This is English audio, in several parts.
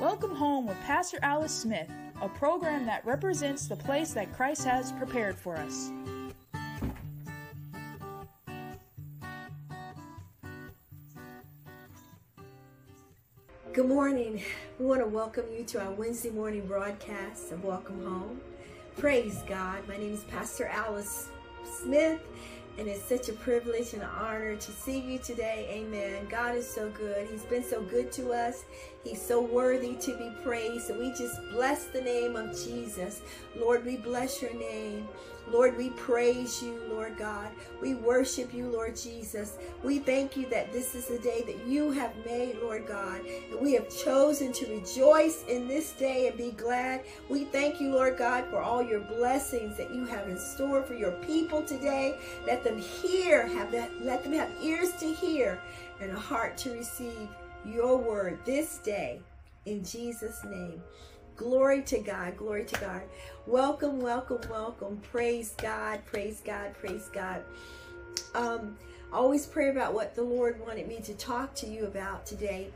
Welcome home with Pastor Alice Smith, a program that represents the place that Christ has prepared for us. Good morning. We want to welcome you to our Wednesday morning broadcast of Welcome Home. Praise God. My name is Pastor Alice Smith, and it's such a privilege and an honor to see you today. Amen. God is so good. He's been so good to us. He's so worthy to be praised. So we just bless the name of Jesus. Lord, we bless your name. Lord, we praise you, Lord God. We worship you, Lord Jesus. We thank you that this is the day that you have made, Lord God. And we have chosen to rejoice in this day and be glad. We thank you, Lord God, for all your blessings that you have in store for your people today. Let them hear, have that, let them have ears to hear and a heart to receive your word this day in Jesus' name. Glory to God. Glory to God. Welcome, welcome, welcome. Praise God. Praise God. Praise God. Um, always pray about what the Lord wanted me to talk to you about today.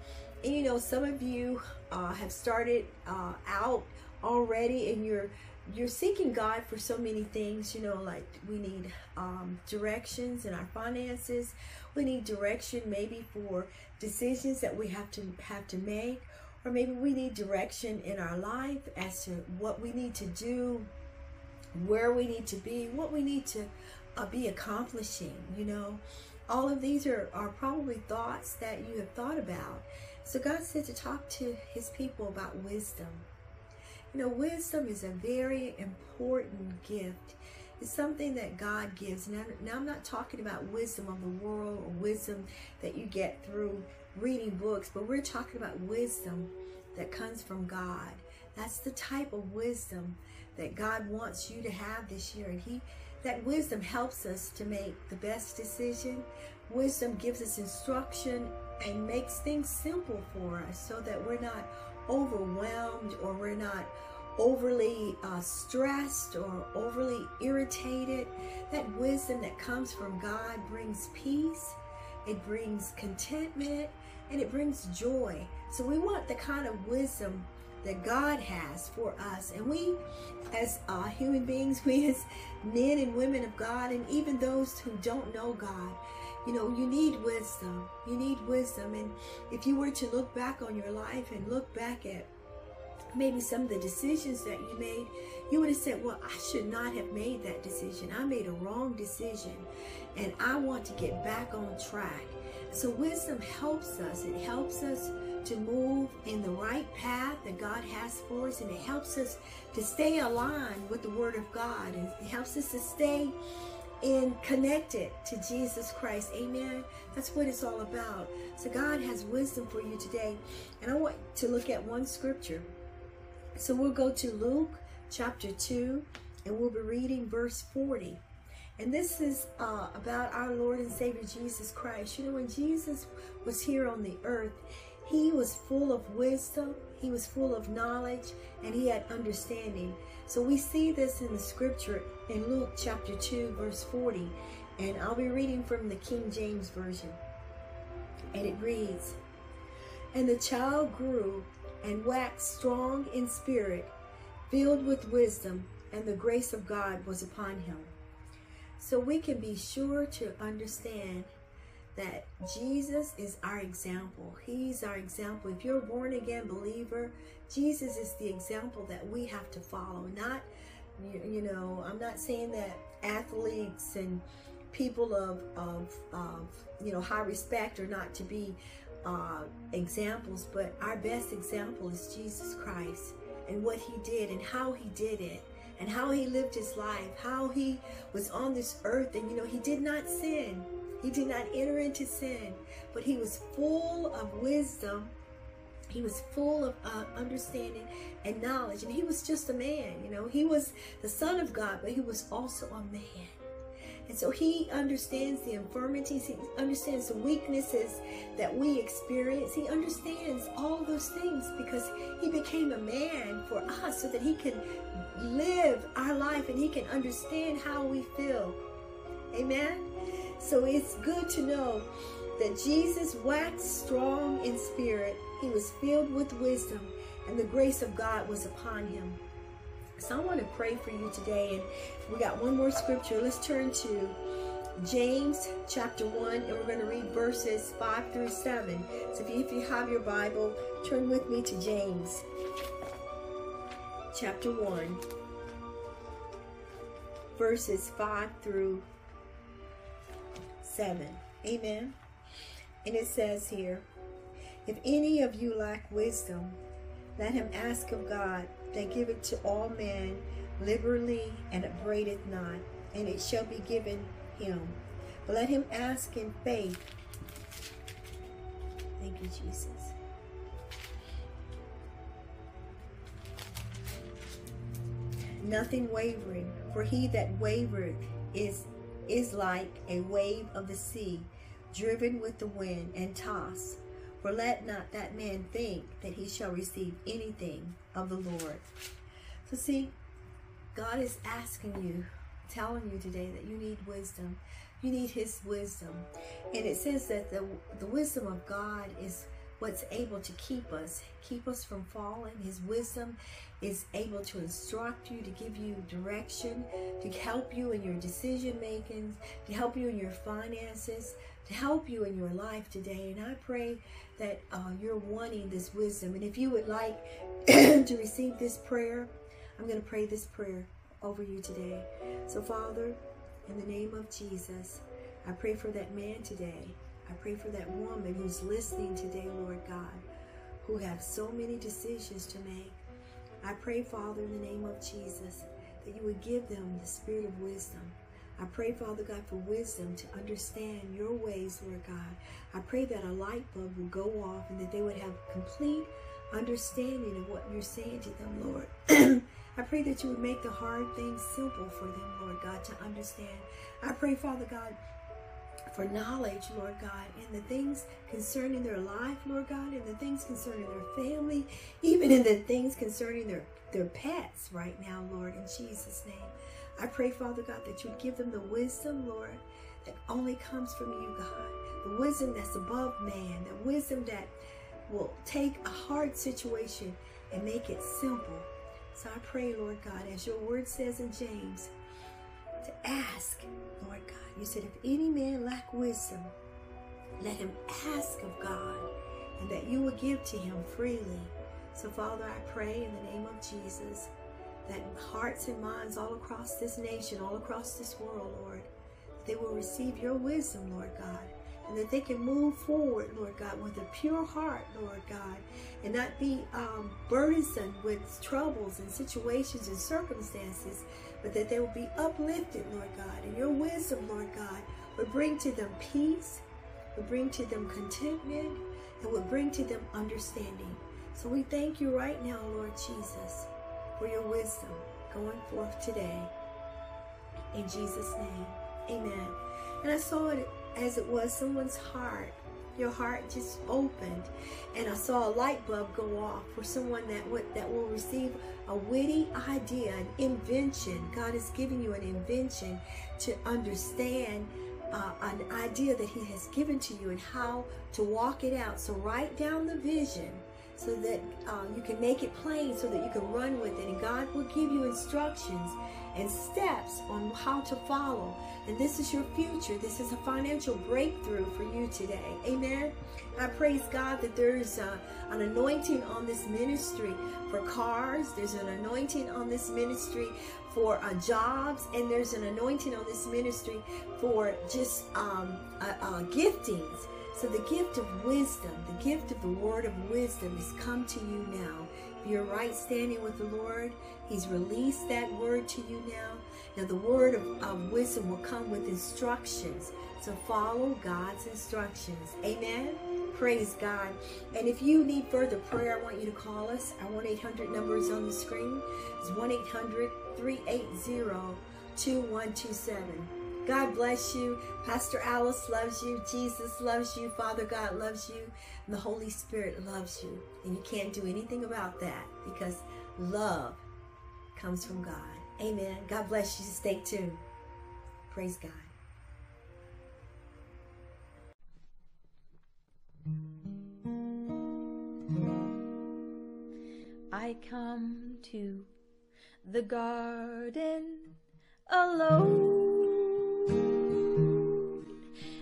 And you know, some of you uh, have started uh, out already and you're you're seeking God for so many things, you know, like we need um, directions in our finances. We need direction maybe for decisions that we have to have to make or maybe we need direction in our life as to what we need to do, where we need to be, what we need to uh, be accomplishing, you know. All of these are, are probably thoughts that you have thought about. So God said to talk to his people about wisdom. You know, wisdom is a very important gift. It's something that God gives. Now, now I'm not talking about wisdom of the world or wisdom that you get through reading books, but we're talking about wisdom that comes from God. That's the type of wisdom that God wants you to have this year. And he that wisdom helps us to make the best decision. Wisdom gives us instruction and makes things simple for us so that we're not overwhelmed or we're not overly uh, stressed or overly irritated. That wisdom that comes from God brings peace, it brings contentment, and it brings joy. So we want the kind of wisdom that God has for us. And we, as uh, human beings, we as men and women of God, and even those who don't know God, you know, you need wisdom. You need wisdom. And if you were to look back on your life and look back at maybe some of the decisions that you made, you would have said, well, I should not have made that decision. I made a wrong decision and I want to get back on track. So wisdom helps us. It helps us to move in the right path that God has for us and it helps us to stay aligned with the word of God and it helps us to stay in connected to Jesus Christ. Amen. That's what it's all about. So God has wisdom for you today. And I want to look at one scripture. So we'll go to Luke chapter 2 and we'll be reading verse 40. And this is uh, about our Lord and Savior Jesus Christ. You know, when Jesus was here on the earth, he was full of wisdom, he was full of knowledge, and he had understanding. So we see this in the scripture in Luke chapter 2, verse 40. And I'll be reading from the King James Version. And it reads, And the child grew and waxed strong in spirit, filled with wisdom, and the grace of God was upon him. So we can be sure to understand that Jesus is our example. He's our example. If you're a born again believer, Jesus is the example that we have to follow. Not, you, know, I'm not saying that athletes and people of, of, of you know, high respect are not to be uh, examples, but our best example is Jesus Christ and what he did and how he did it and how he lived his life, how he was on this earth. And you know, he did not sin. He did not enter into sin, but he was full of wisdom. He was full of uh, understanding and knowledge. And he was just a man, you know. He was the son of God, but he was also a man. And so he understands the infirmities, he understands the weaknesses that we experience. He understands all those things because he became a man for us so that he can live our life and he can understand how we feel. Amen? So it's good to know that Jesus waxed strong in spirit, he was filled with wisdom, and the grace of God was upon him. So I want to pray for you today. And we got one more scripture. Let's turn to James chapter 1, and we're going to read verses 5 through 7. So if you, if you have your Bible, turn with me to James chapter 1, verses 5 through 7. Amen. And it says here, If any of you lack wisdom, let him ask of God that giveth to all men liberally and upbraideth not, and it shall be given him. But let him ask in faith. Thank you, Jesus. Nothing wavering, for he that wavereth is is like a wave of the sea, driven with the wind and tossed. For let not that man think that he shall receive anything of the Lord. So see, God is asking you, telling you today that you need wisdom. You need his wisdom. And it says that the, the wisdom of God is what's able to keep us, keep us from falling. His wisdom is able to instruct you, to give you direction, to help you in your decision making, to help you in your finances, to help you in your life today. And I pray that uh, you're wanting this wisdom. And if you would like to receive this prayer, I'm going to pray this prayer over you today. So, Father, in the name of Jesus, I pray for that man today. I pray for that woman who's listening today, Lord God, who have so many decisions to make. I pray, Father, in the name of Jesus, that you would give them the spirit of wisdom. I pray, Father God, for wisdom to understand your ways, Lord God. I pray that a light bulb will go off and that they would have complete understanding of what you're saying to them, Lord. I pray that you would make the hard things simple for them, Lord God, to understand. I pray, Father God, for knowledge, Lord God, in the things concerning their life, Lord God, in the things concerning their family, even in the things concerning their, their pets right now, Lord, in Jesus' name. I pray, Father God, that you give them the wisdom, Lord, that only comes from you, God. The wisdom that's above man, the wisdom that will take a hard situation and make it simple. So I pray, Lord God, as your word says in James, to ask, Lord God. You said, if any man lack wisdom, let him ask of God, and that you will give to him freely. So, Father, I pray in the name of Jesus that hearts and minds all across this nation, all across this world, Lord, they will receive your wisdom, Lord God, and that they can move forward, Lord God, with a pure heart, Lord God, and not be um, burdensome with troubles and situations and circumstances, but that they will be uplifted, Lord God, and your wisdom, Lord God, will bring to them peace, will bring to them contentment, and will bring to them understanding. So we thank you right now, Lord Jesus, for your wisdom going forth today. In Jesus' name, amen. And I saw it as it was someone's heart your heart just opened and I saw a light bulb go off for someone that would that will receive a witty idea, an invention. God is giving you an invention to understand uh, an idea that He has given to you and how to walk it out. So write down the vision so that uh, you can make it plain so that you can run with it. And God will give you instructions and steps on how to follow. And this is your future. This is a financial breakthrough for you today. Amen. I praise God that there is uh, an anointing on this ministry for cars. There's an anointing on this ministry for uh, jobs. And there's an anointing on this ministry for just um, uh, uh giftings. So the gift of wisdom, the gift of the word of wisdom has come to you now. If you're right standing with the Lord, He's released that word to you now. Now the word of, of wisdom will come with instructions. So follow God's instructions. Amen. Praise God. And if you need further prayer, I want you to call us. Our 1-800 number is on the screen. It's 1-800-380-2127. God bless you. Pastor Alice loves you. Jesus loves you. Father God loves you. The Holy Spirit loves you. And you can't do anything about that because love comes from God. Amen. God bless you. Stay tuned. Praise God. I come to the garden alone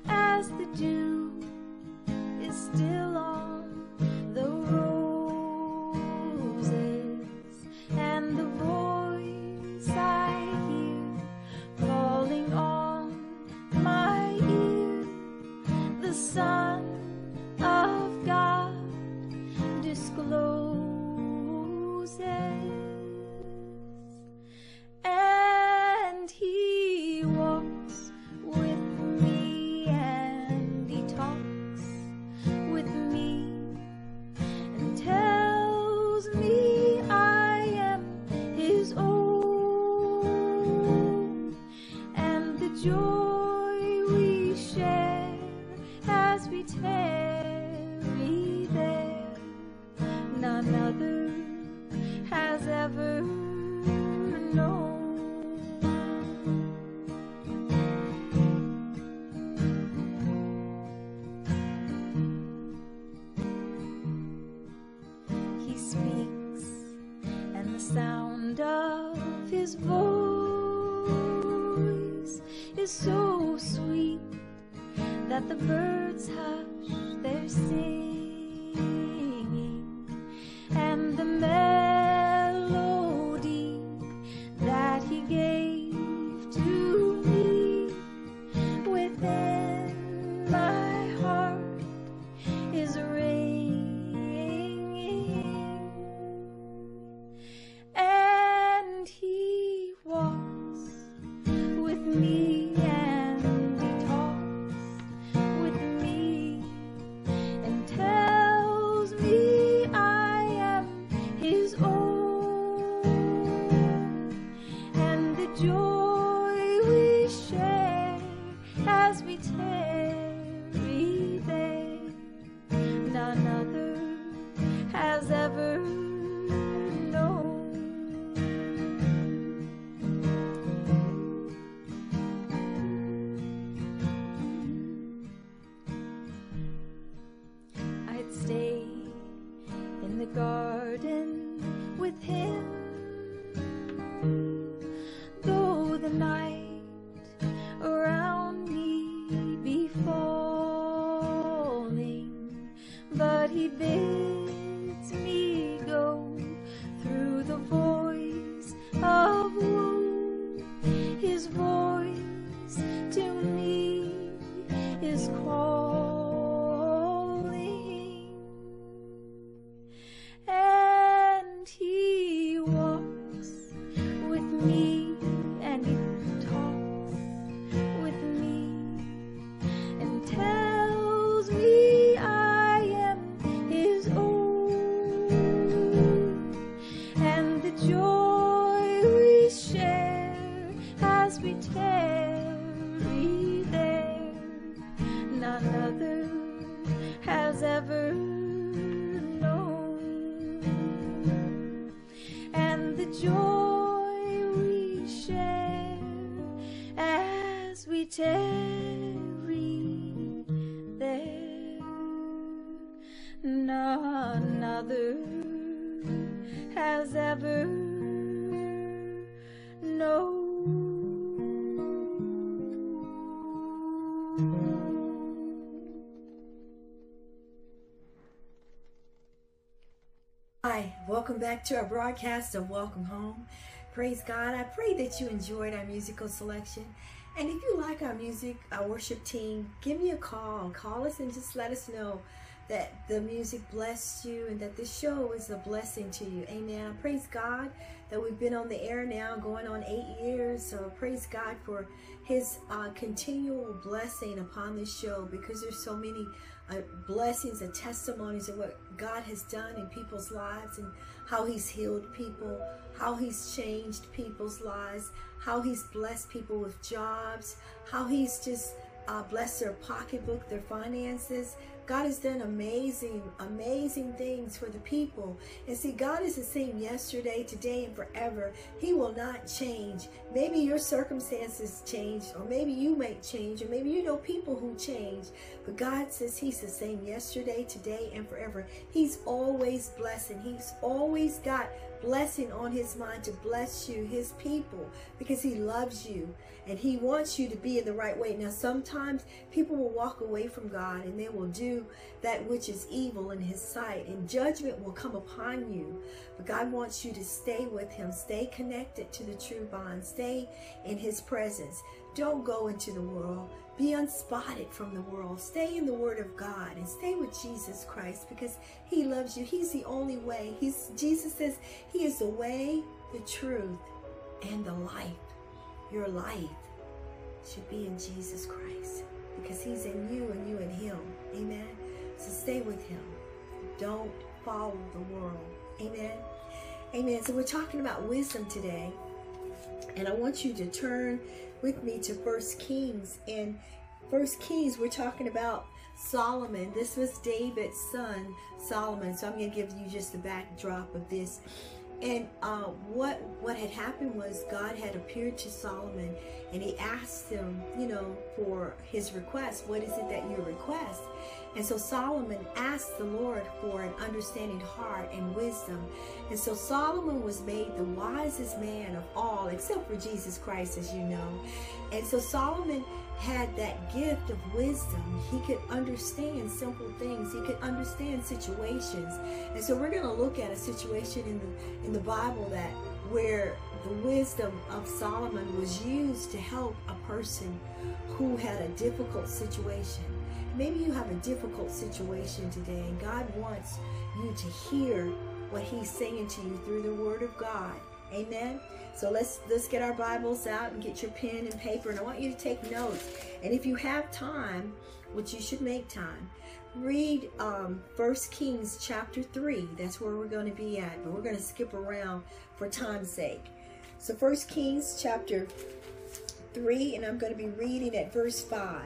as the dew is still the garden with him, tarry there. None other has ever known. And the joy we share as we tarry there. None other has ever welcome back to our broadcast of Welcome Home. Praise God. I pray that you enjoyed our musical selection. And if you like our music, our worship team, give me a call. Call us and just let us know that the music blessed you and that this show is a blessing to you. Amen. I praise God that we've been on the air now going on eight years. So praise God for his uh, continual blessing upon this show because there's so many uh, blessings and testimonies of what God has done in people's lives and how he's healed people, how he's changed people's lives, how he's blessed people with jobs, how he's just uh, blessed their pocketbook, their finances. God has done amazing, amazing things for the people. And see, God is the same yesterday, today, and forever. He will not change. Maybe your circumstances change, or maybe you might change, or maybe you know people who change. But God says He's the same yesterday, today, and forever. He's always blessing. He's always got blessing on his mind to bless you, his people, because he loves you and he wants you to be in the right way. Now, sometimes people will walk away from God and they will do that which is evil in his sight and judgment will come upon you. But God wants you to stay with him, stay connected to the true bond, stay in his presence. Don't go into the world. Be unspotted from the world. Stay in the Word of God and stay with Jesus Christ because He loves you. He's the only way. He's Jesus says He is the way, the truth, and the life. Your life should be in Jesus Christ because He's in you and you in Him. Amen. So stay with Him. Don't follow the world. Amen. Amen. So we're talking about wisdom today. And I want you to turn with me to First Kings. In First Kings, we're talking about Solomon. This was David's son, Solomon. So I'm going to give you just the backdrop of this. And uh, what what had happened was God had appeared to Solomon, and He asked him, you know, for his request. What is it that you request? And so Solomon asked the Lord for an understanding heart and wisdom. And so Solomon was made the wisest man of all, except for Jesus Christ, as you know. And so Solomon had that gift of wisdom. He could understand simple things. He could understand situations. And so we're going to look at a situation in the in the Bible that where the wisdom of Solomon was used to help a person who had a difficult situation. Maybe you have a difficult situation today and God wants you to hear what he's saying to you through the word of God. Amen. So let's let's get our Bibles out and get your pen and paper and I want you to take notes. And if you have time, which you should make time, read um, 1 Kings chapter 3. That's where we're going to be at, but we're going to skip around for time's sake. So 1 Kings chapter 3, and I'm going to be reading at verse 5.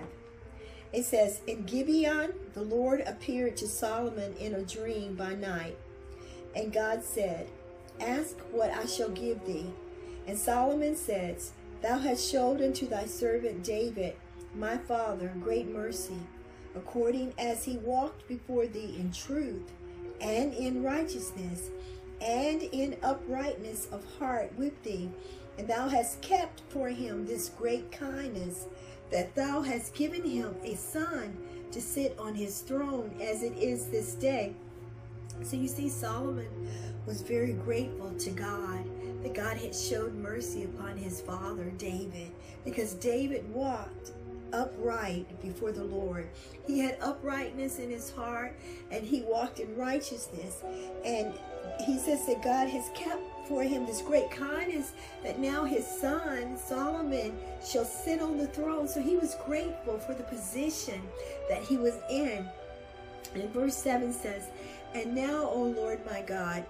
It says, In Gibeon, the Lord appeared to Solomon in a dream by night. And God said, Ask what I shall give thee. And Solomon says, Thou hast showed unto thy servant David, my father, great mercy, according as he walked before thee in truth, and in righteousness, and in uprightness of heart with thee. And thou hast kept for him this great kindness, that thou hast given him a son to sit on his throne as it is this day. So you see, Solomon was very grateful to God that God had showed mercy upon his father, David, because David walked upright before the Lord. He had uprightness in his heart and he walked in righteousness. And he says that God has kept for him this great kindness that now his son Solomon shall sit on the throne. So he was grateful for the position that he was in. And verse 7 says, And now, O Lord my God,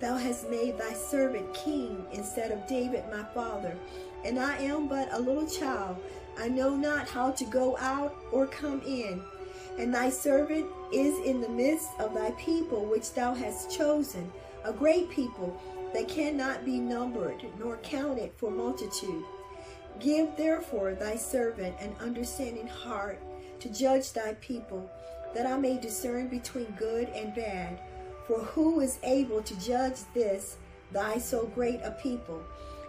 thou hast made thy servant king instead of David my father. And I am but a little child. I know not how to go out or come in. And thy servant is in the midst of thy people which thou hast chosen, a great people they cannot be numbered nor counted for multitude. Give therefore thy servant an understanding heart to judge thy people, that I may discern between good and bad. For who is able to judge this, thy so great a people?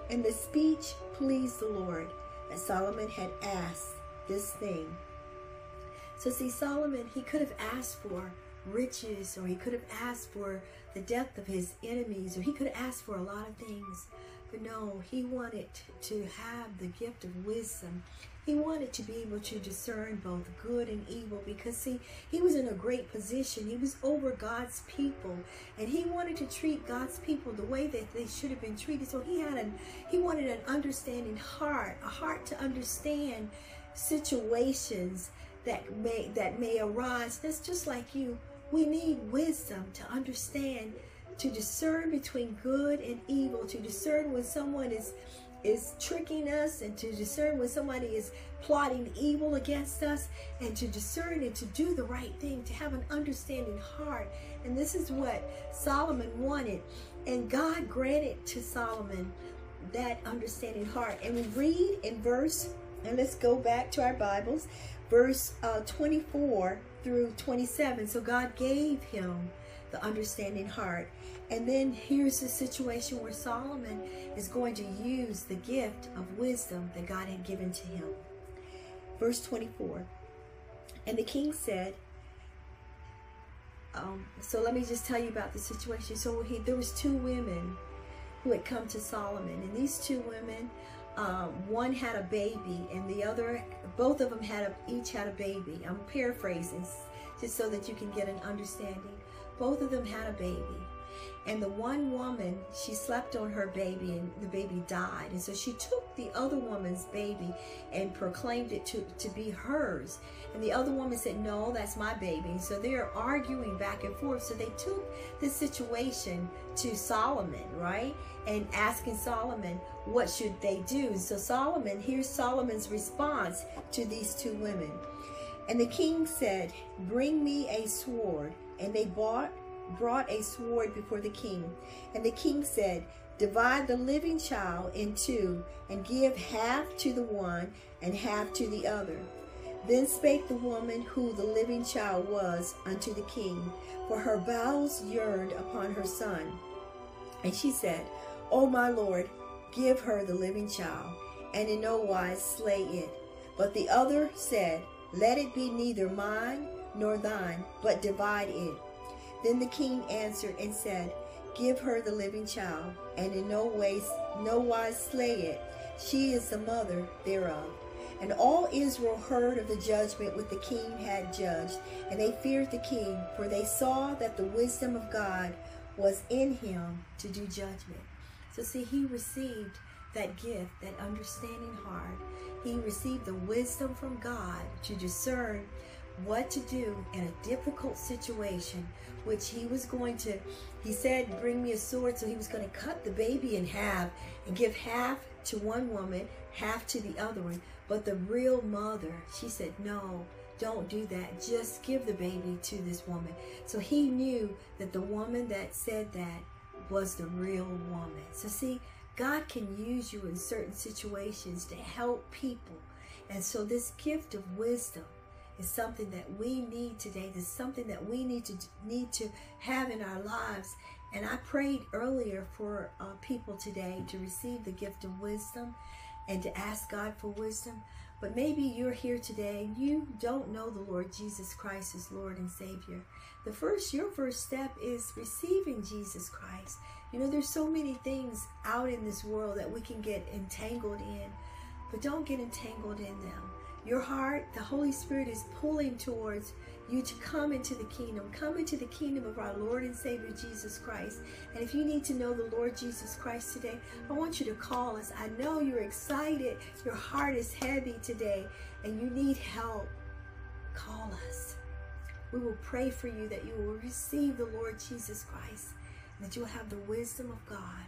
And the speech pleased the Lord, that Solomon had asked this thing. So see, Solomon, he could have asked for riches, or he could have asked for the death of his enemies, or he could ask for a lot of things. But no, he wanted to have the gift of wisdom. He wanted to be able to discern both good and evil because, see, he was in a great position. He was over God's people, and he wanted to treat God's people the way that they should have been treated. So he had an he wanted an understanding heart, a heart to understand situations that may that may arise. That's just like you we need wisdom to understand, to discern between good and evil, to discern when someone is is tricking us and to discern when somebody is plotting evil against us and to discern and to do the right thing, to have an understanding heart. And this is what Solomon wanted. And God granted to Solomon that understanding heart. And we read in verse, and let's go back to our Bibles, verse uh, 24 through 27. So God gave him the understanding heart. And then here's the situation where Solomon is going to use the gift of wisdom that God had given to him. Verse 24. And the king said, um, so let me just tell you about the situation. So he, there was two women who had come to Solomon, and these two women, um, one had a baby, and the other, both of them had a, each had a baby. I'm paraphrasing just so that you can get an understanding. Both of them had a baby. And the one woman, she slept on her baby and the baby died. And so she took the other woman's baby and proclaimed it to, to be hers. And the other woman said, no, that's my baby. And so they're arguing back and forth. So they took the situation to Solomon, right? And asking Solomon, what should they do? So Solomon, here's Solomon's response to these two women. And the king said, bring me a sword. And they bought brought a sword before the king. And the king said, Divide the living child in two, and give half to the one and half to the other. Then spake the woman who the living child was unto the king, for her bowels yearned upon her son. And she said, O my lord, give her the living child, and in no wise slay it. But the other said, Let it be neither mine nor thine, but divide it. Then the king answered and said, Give her the living child, and in no way, no wise slay it. She is the mother thereof. And all Israel heard of the judgment which the king had judged, and they feared the king, for they saw that the wisdom of God was in him to do judgment. So see, he received that gift, that understanding heart. He received the wisdom from God to discern what to do in a difficult situation, which he was going to, he said, bring me a sword. So he was going to cut the baby in half and give half to one woman, half to the other one. But the real mother, she said, no, don't do that. Just give the baby to this woman. So he knew that the woman that said that was the real woman. So see, God can use you in certain situations to help people. And so this gift of wisdom is something that we need today. It's something that we need to need to have in our lives. And I prayed earlier for uh, people today to receive the gift of wisdom and to ask God for wisdom. But maybe you're here today and you don't know the Lord Jesus Christ as Lord and Savior. The first, your first step is receiving Jesus Christ. You know, there's so many things out in this world that we can get entangled in, but don't get entangled in them your heart, the Holy Spirit is pulling towards you to come into the kingdom. Come into the kingdom of our Lord and Savior Jesus Christ. And if you need to know the Lord Jesus Christ today, I want you to call us. I know you're excited. Your heart is heavy today and you need help. Call us. We will pray for you that you will receive the Lord Jesus Christ that you'll have the wisdom of God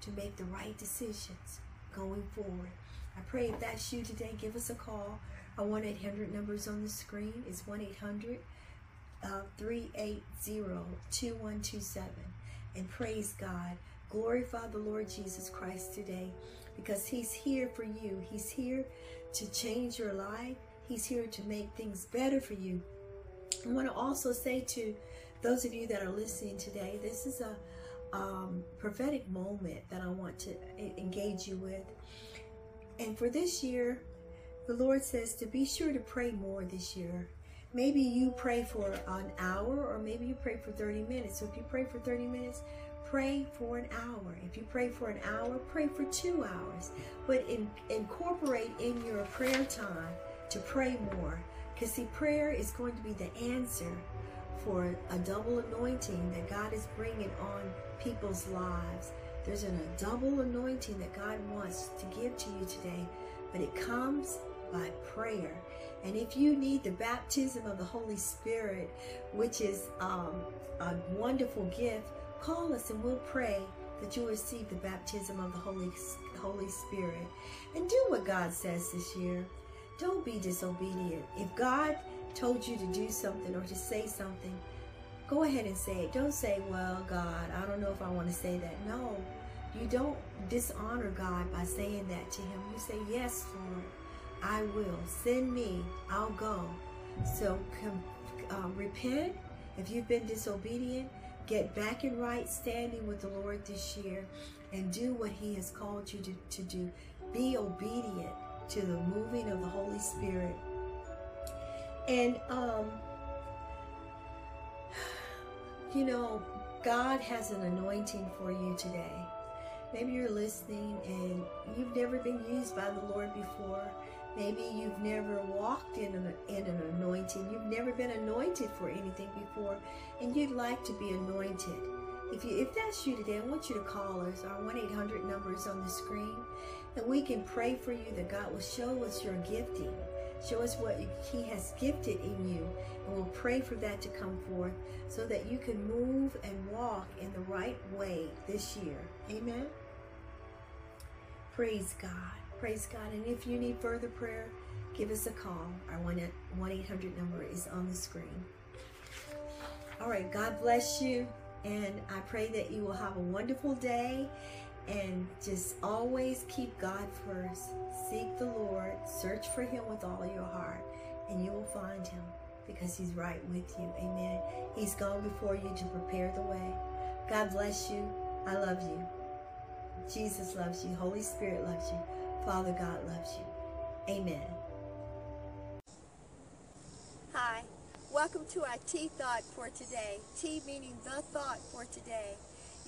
to make the right decisions going forward. I pray if that's you today, give us a call. Our 1 800 numbers on the screen is 1 800 uh, 380 2127. And praise God. Glorify the Lord Jesus Christ today because He's here for you. He's here to change your life, He's here to make things better for you. I want to also say to those of you that are listening today, this is a um, prophetic moment that I want to engage you with. And for this year, the Lord says to be sure to pray more this year. Maybe you pray for an hour or maybe you pray for 30 minutes. So if you pray for 30 minutes, pray for an hour. If you pray for an hour, pray for two hours. But in, incorporate in your prayer time to pray more. Because see, prayer is going to be the answer for a double anointing that God is bringing on people's lives. There's a double anointing that God wants to give to you today, but it comes by prayer. And if you need the baptism of the Holy Spirit, which is um, a wonderful gift, call us and we'll pray that you receive the baptism of the Holy, Holy Spirit. And do what God says this year. Don't be disobedient. If God told you to do something or to say something, go ahead and say it. Don't say, well, God, I don't know if I want to say that. No, you don't dishonor God by saying that to him. You say, yes, Lord, I will. Send me. I'll go. So um, repent if you've been disobedient. Get back in right standing with the Lord this year and do what he has called you to, to do. Be obedient to the moving of the Holy Spirit. And, um, you know, God has an anointing for you today. Maybe you're listening and you've never been used by the Lord before. Maybe you've never walked in an, in an anointing. You've never been anointed for anything before, and you'd like to be anointed. If you if that's you today, I want you to call us. Our 1-800 number is on the screen. And we can pray for you that God will show us your gifting. Show us what He has gifted in you. And we'll pray for that to come forth so that you can move and walk in the right way this year. Amen. Praise God. Praise God. And if you need further prayer, give us a call. Our 1 800 number is on the screen. All right. God bless you. And I pray that you will have a wonderful day and just always keep God first. Seek the Lord, search for Him with all your heart, and you will find Him because He's right with you. Amen. He's gone before you to prepare the way. God bless you. I love you. Jesus loves you. Holy Spirit loves you. Father God loves you. Amen. Hi. Welcome to our tea thought for today. Tea meaning the thought for today.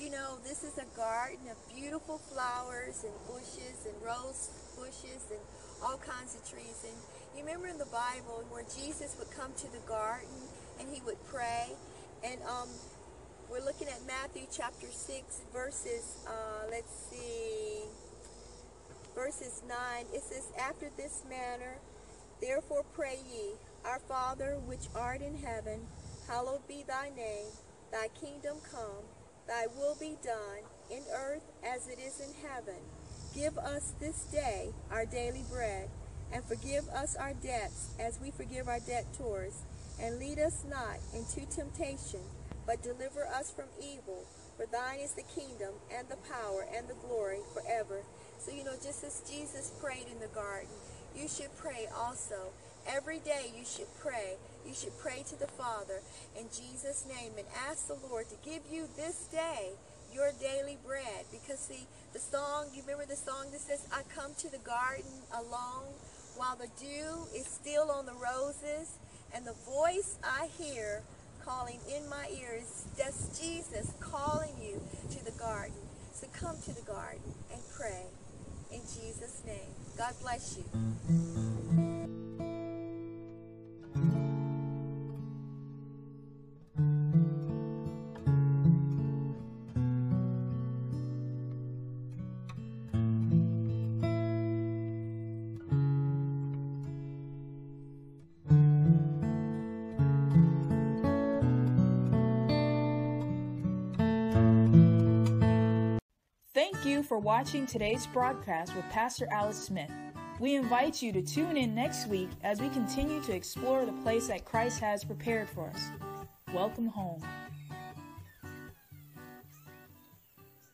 You know, this is a garden of beautiful flowers and bushes and rose bushes and all kinds of trees. And you remember in the Bible where Jesus would come to the garden and he would pray. And um, we're looking at Matthew chapter 6, verses, uh, let's see, verses 9. It says, After this manner, therefore pray ye, Our Father which art in heaven, hallowed be thy name, thy kingdom come. Thy will be done in earth as it is in heaven. Give us this day our daily bread, and forgive us our debts as we forgive our debtors. And lead us not into temptation, but deliver us from evil. For thine is the kingdom, and the power, and the glory forever. So, you know, just as Jesus prayed in the garden, you should pray also. Every day you should pray you should pray to the Father in Jesus' name and ask the Lord to give you this day your daily bread. Because see, the song, you remember the song that says, I come to the garden alone while the dew is still on the roses and the voice I hear calling in my ears, that's Jesus calling you to the garden. So come to the garden and pray in Jesus' name. God bless you. Watching today's broadcast with Pastor Alice Smith. We invite you to tune in next week as we continue to explore the place that Christ has prepared for us. Welcome home.